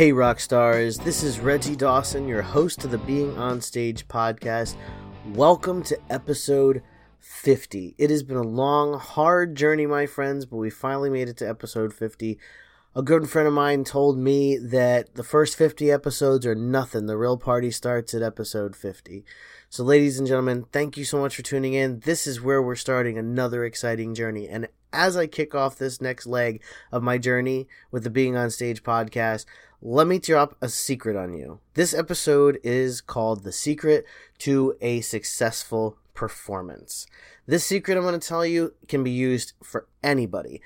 Hey, rock stars, this is Reggie Dawson, your host of the Being on Stage podcast. Welcome to episode 50. It has been a long, hard journey, my friends, but we finally made it to episode 50 a good friend of mine told me that the first 50 episodes are nothing. The real party starts at episode 50. So, ladies and gentlemen, thank you so much for tuning in. This is where we're starting another exciting journey. And as I kick off this next leg of my journey with the Being on Stage podcast, let me drop a secret on you. This episode is called The Secret to a Successful Performance. This secret I'm going to tell you can be used for anybody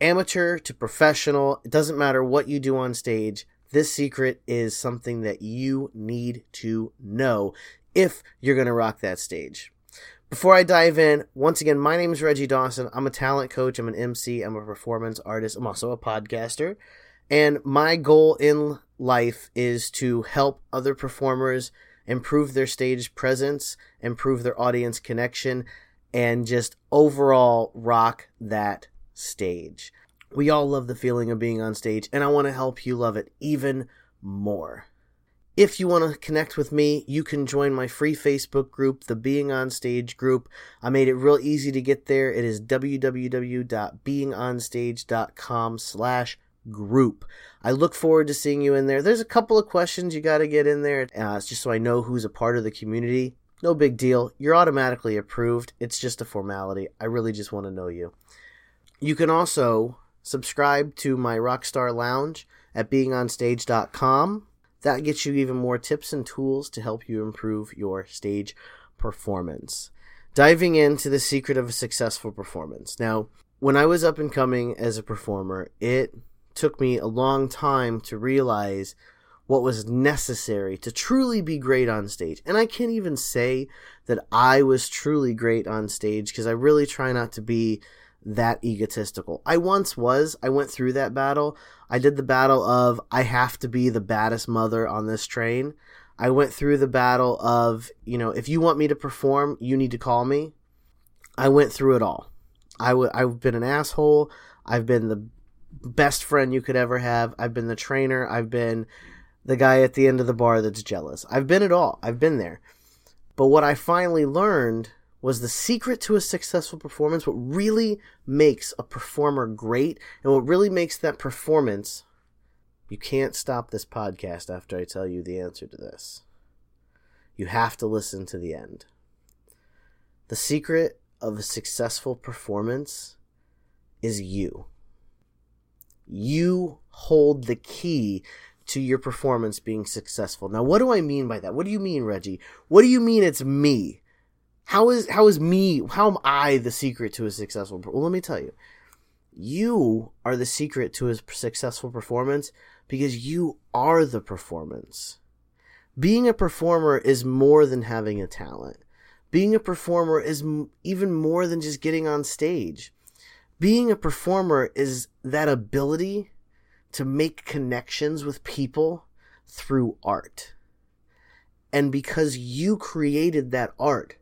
amateur to professional, it doesn't matter what you do on stage. This secret is something that you need to know if you're going to rock that stage. Before I dive in, once again, my name is Reggie Dawson. I'm a talent coach, I'm an MC, I'm a performance artist, I'm also a podcaster. And my goal in life is to help other performers improve their stage presence, improve their audience connection, and just overall rock that stage. We all love the feeling of being on stage, and I want to help you love it even more. If you want to connect with me, you can join my free Facebook group, the Being on Stage group. I made it real easy to get there. It is www.beingonstage.com slash group. I look forward to seeing you in there. There's a couple of questions you got to get in there, uh, just so I know who's a part of the community. No big deal. You're automatically approved. It's just a formality. I really just want to know you. You can also subscribe to my Rockstar Lounge at beingonstage.com. That gets you even more tips and tools to help you improve your stage performance. Diving into the secret of a successful performance. Now, when I was up and coming as a performer, it took me a long time to realize what was necessary to truly be great on stage. And I can't even say that I was truly great on stage because I really try not to be that egotistical. I once was. I went through that battle. I did the battle of I have to be the baddest mother on this train. I went through the battle of, you know, if you want me to perform, you need to call me. I went through it all. I w- I've been an asshole. I've been the best friend you could ever have. I've been the trainer. I've been the guy at the end of the bar that's jealous. I've been it all. I've been there. But what I finally learned was the secret to a successful performance, what really makes a performer great, and what really makes that performance. You can't stop this podcast after I tell you the answer to this. You have to listen to the end. The secret of a successful performance is you. You hold the key to your performance being successful. Now, what do I mean by that? What do you mean, Reggie? What do you mean it's me? How is how is me? How am I the secret to a successful? Well, let me tell you, you are the secret to a successful performance because you are the performance. Being a performer is more than having a talent. Being a performer is m- even more than just getting on stage. Being a performer is that ability to make connections with people through art. And because you created that art,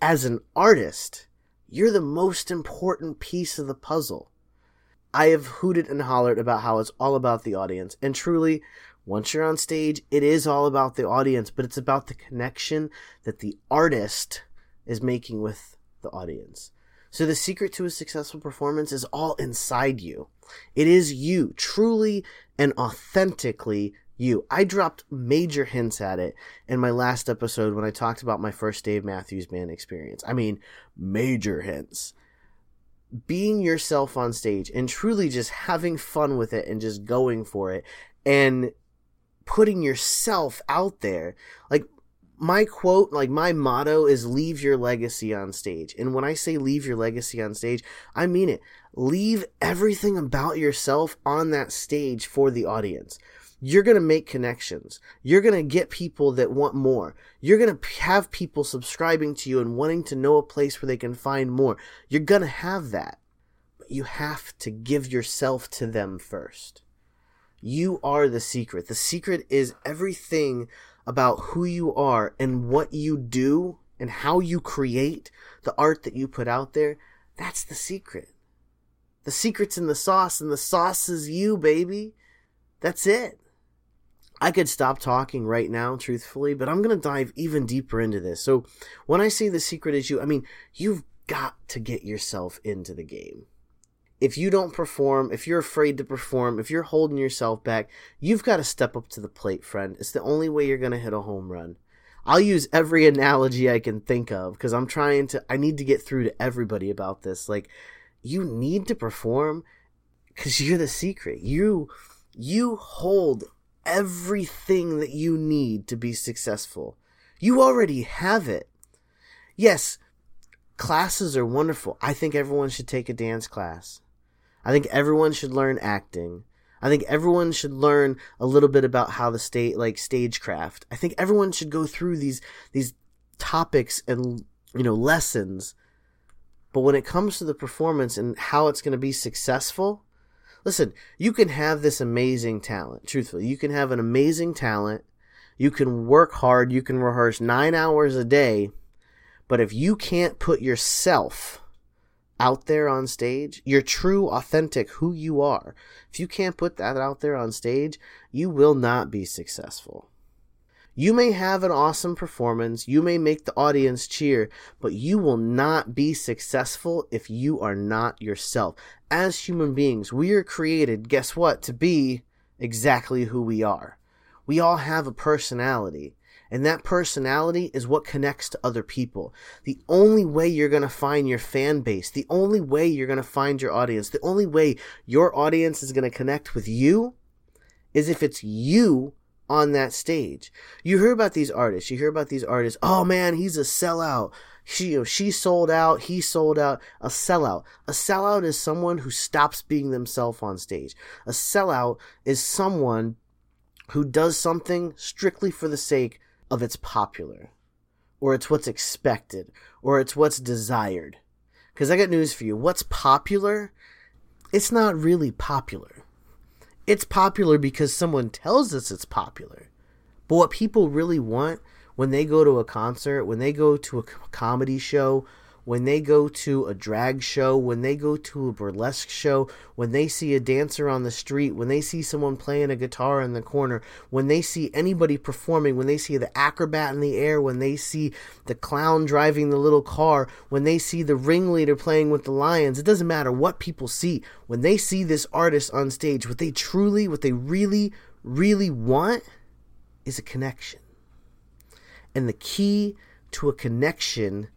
as an artist, you're the most important piece of the puzzle. I have hooted and hollered about how it's all about the audience. And truly, once you're on stage, it is all about the audience, but it's about the connection that the artist is making with the audience. So the secret to a successful performance is all inside you. It is you, truly and authentically you. I dropped major hints at it in my last episode when I talked about my first Dave Matthews Band experience. I mean, major hints. Being yourself on stage and truly just having fun with it and just going for it and putting yourself out there. Like, my quote, like my motto is leave your legacy on stage. And when I say leave your legacy on stage, I mean it. Leave everything about yourself on that stage for the audience. You're going to make connections. You're going to get people that want more. You're going to have people subscribing to you and wanting to know a place where they can find more. You're going to have that. But you have to give yourself to them first. You are the secret. The secret is everything about who you are and what you do and how you create the art that you put out there. That's the secret. The secret's in the sauce, and the sauce is you, baby. That's it. I could stop talking right now, truthfully, but I'm going to dive even deeper into this. So, when I say the secret is you, I mean, you've got to get yourself into the game. If you don't perform, if you're afraid to perform, if you're holding yourself back, you've got to step up to the plate, friend. It's the only way you're going to hit a home run. I'll use every analogy I can think of because I'm trying to, I need to get through to everybody about this. Like, you need to perform because you're the secret. You, you hold everything that you need to be successful. You already have it. Yes, classes are wonderful. I think everyone should take a dance class. I think everyone should learn acting. I think everyone should learn a little bit about how the state like stagecraft. I think everyone should go through these these topics and you know lessons. But when it comes to the performance and how it's going to be successful, listen, you can have this amazing talent. Truthfully, you can have an amazing talent. You can work hard. You can rehearse nine hours a day. But if you can't put yourself out there on stage, your true, authentic, who you are, if you can't put that out there on stage, you will not be successful. You may have an awesome performance, you may make the audience cheer, but you will not be successful if you are not yourself. As human beings, we are created, guess what, to be exactly who we are. We all have a personality. And that personality is what connects to other people. The only way you're going to find your fan base, the only way you're going to find your audience, the only way your audience is going to connect with you is if it's you on that stage. You hear about these artists, you hear about these artists, oh man, he's a sellout. She, you know, she sold out, he sold out. A sellout. A sellout is someone who stops being themselves on stage. A sellout is someone who does something strictly for the sake of it's popular, or it's what's expected, or it's what's desired. Because I got news for you. What's popular? It's not really popular. It's popular because someone tells us it's popular. But what people really want when they go to a concert, when they go to a comedy show, when they go to a drag show, when they go to a burlesque show, when they see a dancer on the street, when they see someone playing a guitar in the corner, when they see anybody performing, when they see the acrobat in the air, when they see the clown driving the little car, when they see the ringleader playing with the lions, it doesn't matter what people see. When they see this artist on stage, what they truly, what they really, really want is a connection. And the key to a connection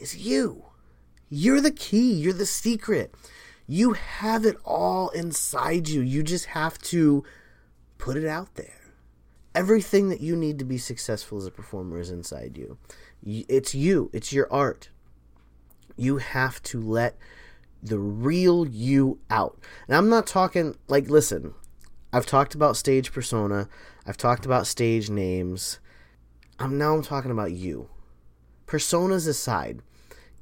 is you. You're the key, you're the secret. You have it all inside you. You just have to put it out there. Everything that you need to be successful as a performer is inside you. It's you, it's your art. You have to let the real you out. And I'm not talking like, listen, I've talked about stage persona, I've talked about stage names. I'm now I'm talking about you. Personas aside,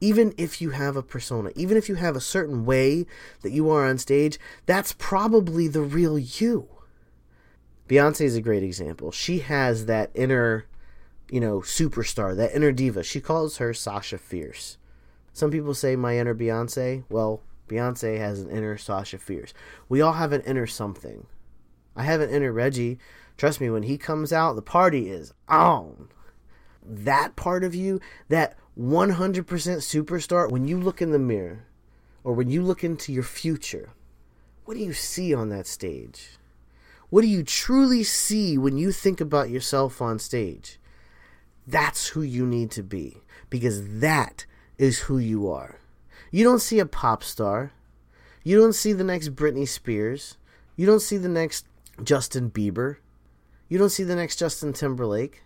even if you have a persona, even if you have a certain way that you are on stage, that's probably the real you. Beyonce is a great example. She has that inner, you know, superstar, that inner diva. She calls her Sasha Fierce. Some people say my inner Beyonce. Well, Beyonce has an inner Sasha Fierce. We all have an inner something. I have an inner Reggie. Trust me, when he comes out, the party is on. That part of you, that 100% superstar, when you look in the mirror or when you look into your future, what do you see on that stage? What do you truly see when you think about yourself on stage? That's who you need to be because that is who you are. You don't see a pop star. You don't see the next Britney Spears. You don't see the next Justin Bieber. You don't see the next Justin Timberlake.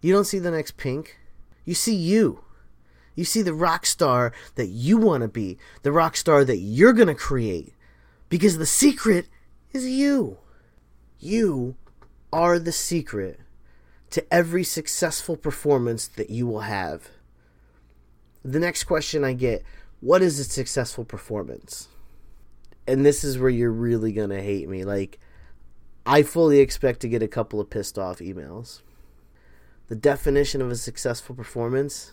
You don't see the next Pink. You see you. You see the rock star that you want to be, the rock star that you're going to create. Because the secret is you. You are the secret to every successful performance that you will have. The next question I get what is a successful performance? And this is where you're really going to hate me. Like, I fully expect to get a couple of pissed off emails. The definition of a successful performance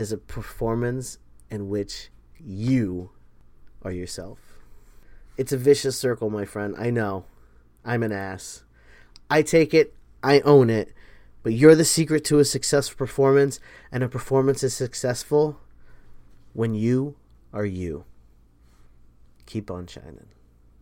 is a performance in which you are yourself. It's a vicious circle, my friend. I know. I'm an ass. I take it, I own it, but you're the secret to a successful performance, and a performance is successful when you are you. Keep on shining.